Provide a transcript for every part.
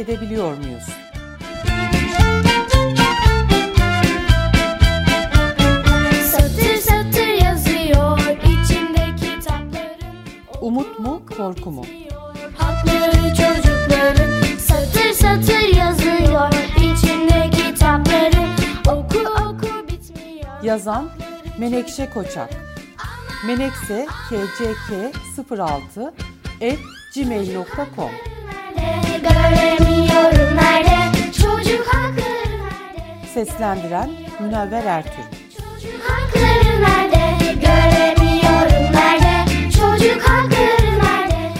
edebiliyor muyuz? Satır satır yazıyor içinde kitapların Umut mu, korku mu? Hakları çocukların Satır satır yazıyor içinde kitapların Oku oku bitmiyor Yazan Menekşe Koçak Menekse kck 06 et gmail.com göremiyorum nerede? Çocuk hakları nerede? Seslendiren Münevver Ertürk Çocuk hakları nerede? Göremiyorum nerede? Çocuk hakları nerede?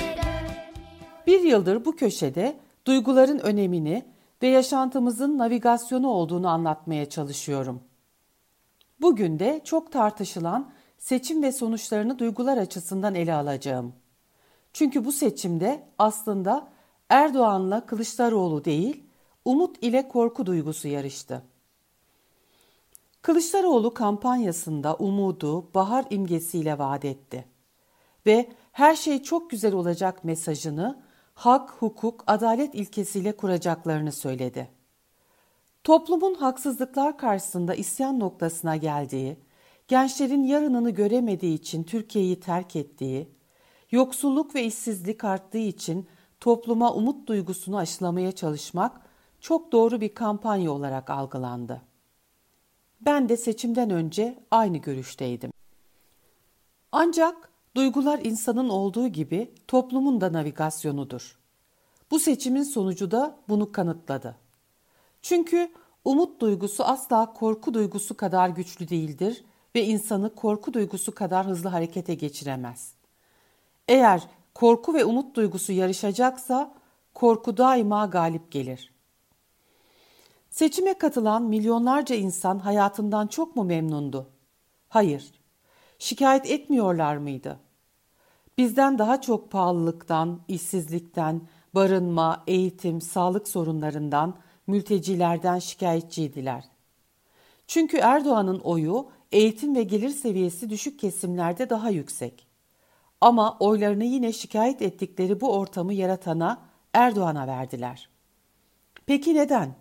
Bir yıldır bu köşede duyguların önemini ve yaşantımızın navigasyonu olduğunu anlatmaya çalışıyorum. Bugün de çok tartışılan seçim ve sonuçlarını duygular açısından ele alacağım. Çünkü bu seçimde aslında Erdoğan'la Kılıçdaroğlu değil, umut ile korku duygusu yarıştı. Kılıçdaroğlu kampanyasında umudu bahar imgesiyle vaat etti ve her şey çok güzel olacak mesajını hak, hukuk, adalet ilkesiyle kuracaklarını söyledi. Toplumun haksızlıklar karşısında isyan noktasına geldiği, gençlerin yarınını göremediği için Türkiye'yi terk ettiği, yoksulluk ve işsizlik arttığı için topluma umut duygusunu aşılamaya çalışmak çok doğru bir kampanya olarak algılandı. Ben de seçimden önce aynı görüşteydim. Ancak duygular insanın olduğu gibi toplumun da navigasyonudur. Bu seçimin sonucu da bunu kanıtladı. Çünkü umut duygusu asla korku duygusu kadar güçlü değildir ve insanı korku duygusu kadar hızlı harekete geçiremez. Eğer korku ve umut duygusu yarışacaksa korku daima galip gelir. Seçime katılan milyonlarca insan hayatından çok mu memnundu? Hayır. Şikayet etmiyorlar mıydı? Bizden daha çok pahalılıktan, işsizlikten, barınma, eğitim, sağlık sorunlarından, mültecilerden şikayetçiydiler. Çünkü Erdoğan'ın oyu eğitim ve gelir seviyesi düşük kesimlerde daha yüksek. Ama oylarını yine şikayet ettikleri bu ortamı yaratana Erdoğan'a verdiler. Peki neden?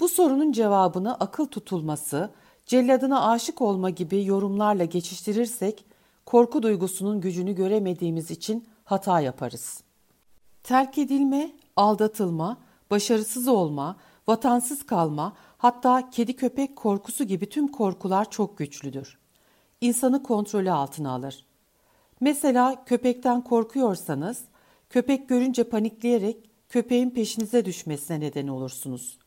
Bu sorunun cevabını akıl tutulması, celladına aşık olma gibi yorumlarla geçiştirirsek korku duygusunun gücünü göremediğimiz için hata yaparız. Terk edilme, aldatılma, başarısız olma, vatansız kalma, hatta kedi köpek korkusu gibi tüm korkular çok güçlüdür. İnsanı kontrolü altına alır. Mesela köpekten korkuyorsanız, köpek görünce panikleyerek köpeğin peşinize düşmesine neden olursunuz.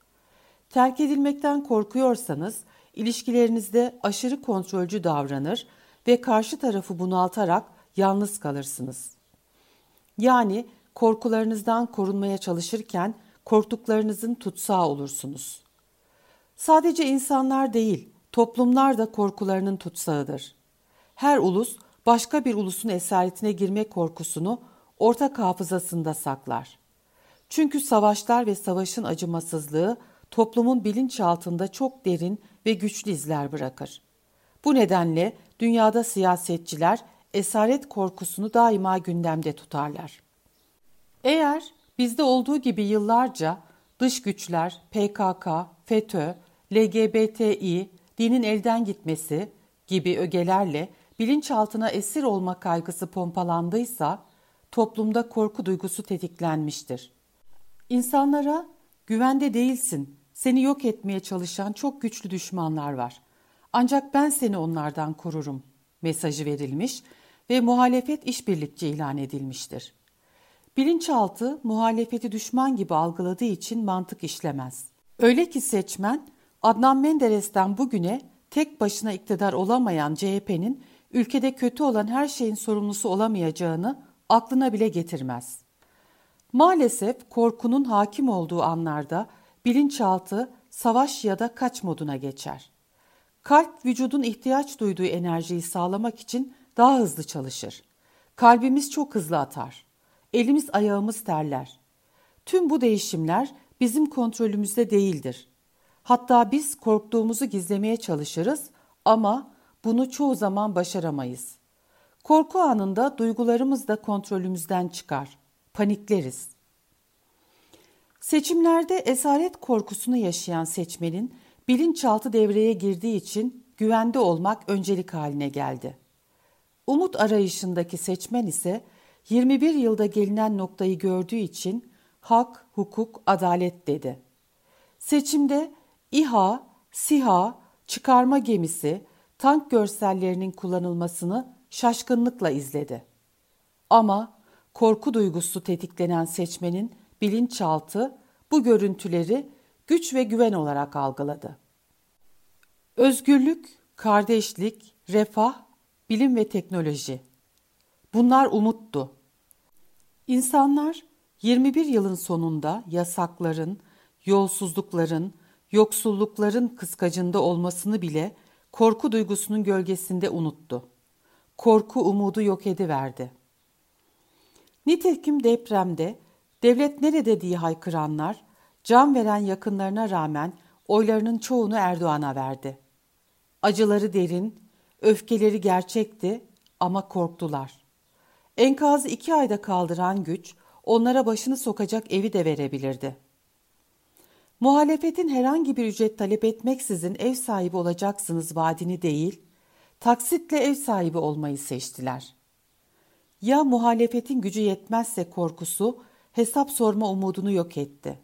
Terk edilmekten korkuyorsanız, ilişkilerinizde aşırı kontrolcü davranır ve karşı tarafı bunaltarak yalnız kalırsınız. Yani korkularınızdan korunmaya çalışırken korktuklarınızın tutsağı olursunuz. Sadece insanlar değil, toplumlar da korkularının tutsağıdır. Her ulus başka bir ulusun esaretine girme korkusunu ortak hafızasında saklar. Çünkü savaşlar ve savaşın acımasızlığı toplumun bilinçaltında çok derin ve güçlü izler bırakır. Bu nedenle dünyada siyasetçiler esaret korkusunu daima gündemde tutarlar. Eğer bizde olduğu gibi yıllarca dış güçler, PKK, FETÖ, LGBTİ, dinin elden gitmesi gibi ögelerle bilinçaltına esir olma kaygısı pompalandıysa toplumda korku duygusu tetiklenmiştir. İnsanlara güvende değilsin, seni yok etmeye çalışan çok güçlü düşmanlar var. Ancak ben seni onlardan korurum mesajı verilmiş ve muhalefet işbirlikçi ilan edilmiştir. Bilinçaltı muhalefeti düşman gibi algıladığı için mantık işlemez. Öyle ki seçmen Adnan Menderes'ten bugüne tek başına iktidar olamayan CHP'nin ülkede kötü olan her şeyin sorumlusu olamayacağını aklına bile getirmez. Maalesef korkunun hakim olduğu anlarda bilinçaltı savaş ya da kaç moduna geçer. Kalp vücudun ihtiyaç duyduğu enerjiyi sağlamak için daha hızlı çalışır. Kalbimiz çok hızlı atar. Elimiz ayağımız terler. Tüm bu değişimler bizim kontrolümüzde değildir. Hatta biz korktuğumuzu gizlemeye çalışırız ama bunu çoğu zaman başaramayız. Korku anında duygularımız da kontrolümüzden çıkar. Panikleriz. Seçimlerde esaret korkusunu yaşayan seçmenin bilinçaltı devreye girdiği için güvende olmak öncelik haline geldi. Umut arayışındaki seçmen ise 21 yılda gelinen noktayı gördüğü için hak, hukuk, adalet dedi. Seçimde İHA, SİHA, çıkarma gemisi, tank görsellerinin kullanılmasını şaşkınlıkla izledi. Ama korku duygusu tetiklenen seçmenin bilinçaltı bu görüntüleri güç ve güven olarak algıladı. Özgürlük, kardeşlik, refah, bilim ve teknoloji. Bunlar umuttu. İnsanlar 21 yılın sonunda yasakların, yolsuzlukların, yoksullukların kıskacında olmasını bile korku duygusunun gölgesinde unuttu. Korku umudu yok ediverdi. Nitekim depremde devlet nerede diye haykıranlar, can veren yakınlarına rağmen oylarının çoğunu Erdoğan'a verdi. Acıları derin, öfkeleri gerçekti ama korktular. Enkazı iki ayda kaldıran güç, onlara başını sokacak evi de verebilirdi. Muhalefetin herhangi bir ücret talep etmeksizin ev sahibi olacaksınız vaadini değil, taksitle ev sahibi olmayı seçtiler. Ya muhalefetin gücü yetmezse korkusu hesap sorma umudunu yok etti.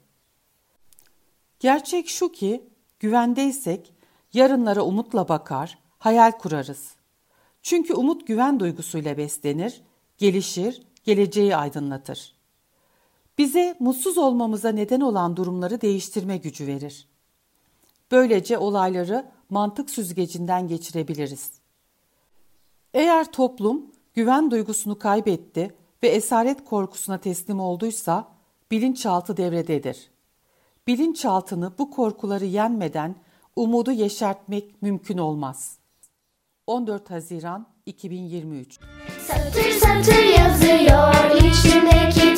Gerçek şu ki güvendeysek yarınlara umutla bakar, hayal kurarız. Çünkü umut güven duygusuyla beslenir, gelişir, geleceği aydınlatır. Bize mutsuz olmamıza neden olan durumları değiştirme gücü verir. Böylece olayları mantık süzgecinden geçirebiliriz. Eğer toplum güven duygusunu kaybetti ve esaret korkusuna teslim olduysa bilinçaltı devrededir. Bilinçaltını bu korkuları yenmeden umudu yeşertmek mümkün olmaz. 14 Haziran 2023 Satır satır yazıyor içimdeki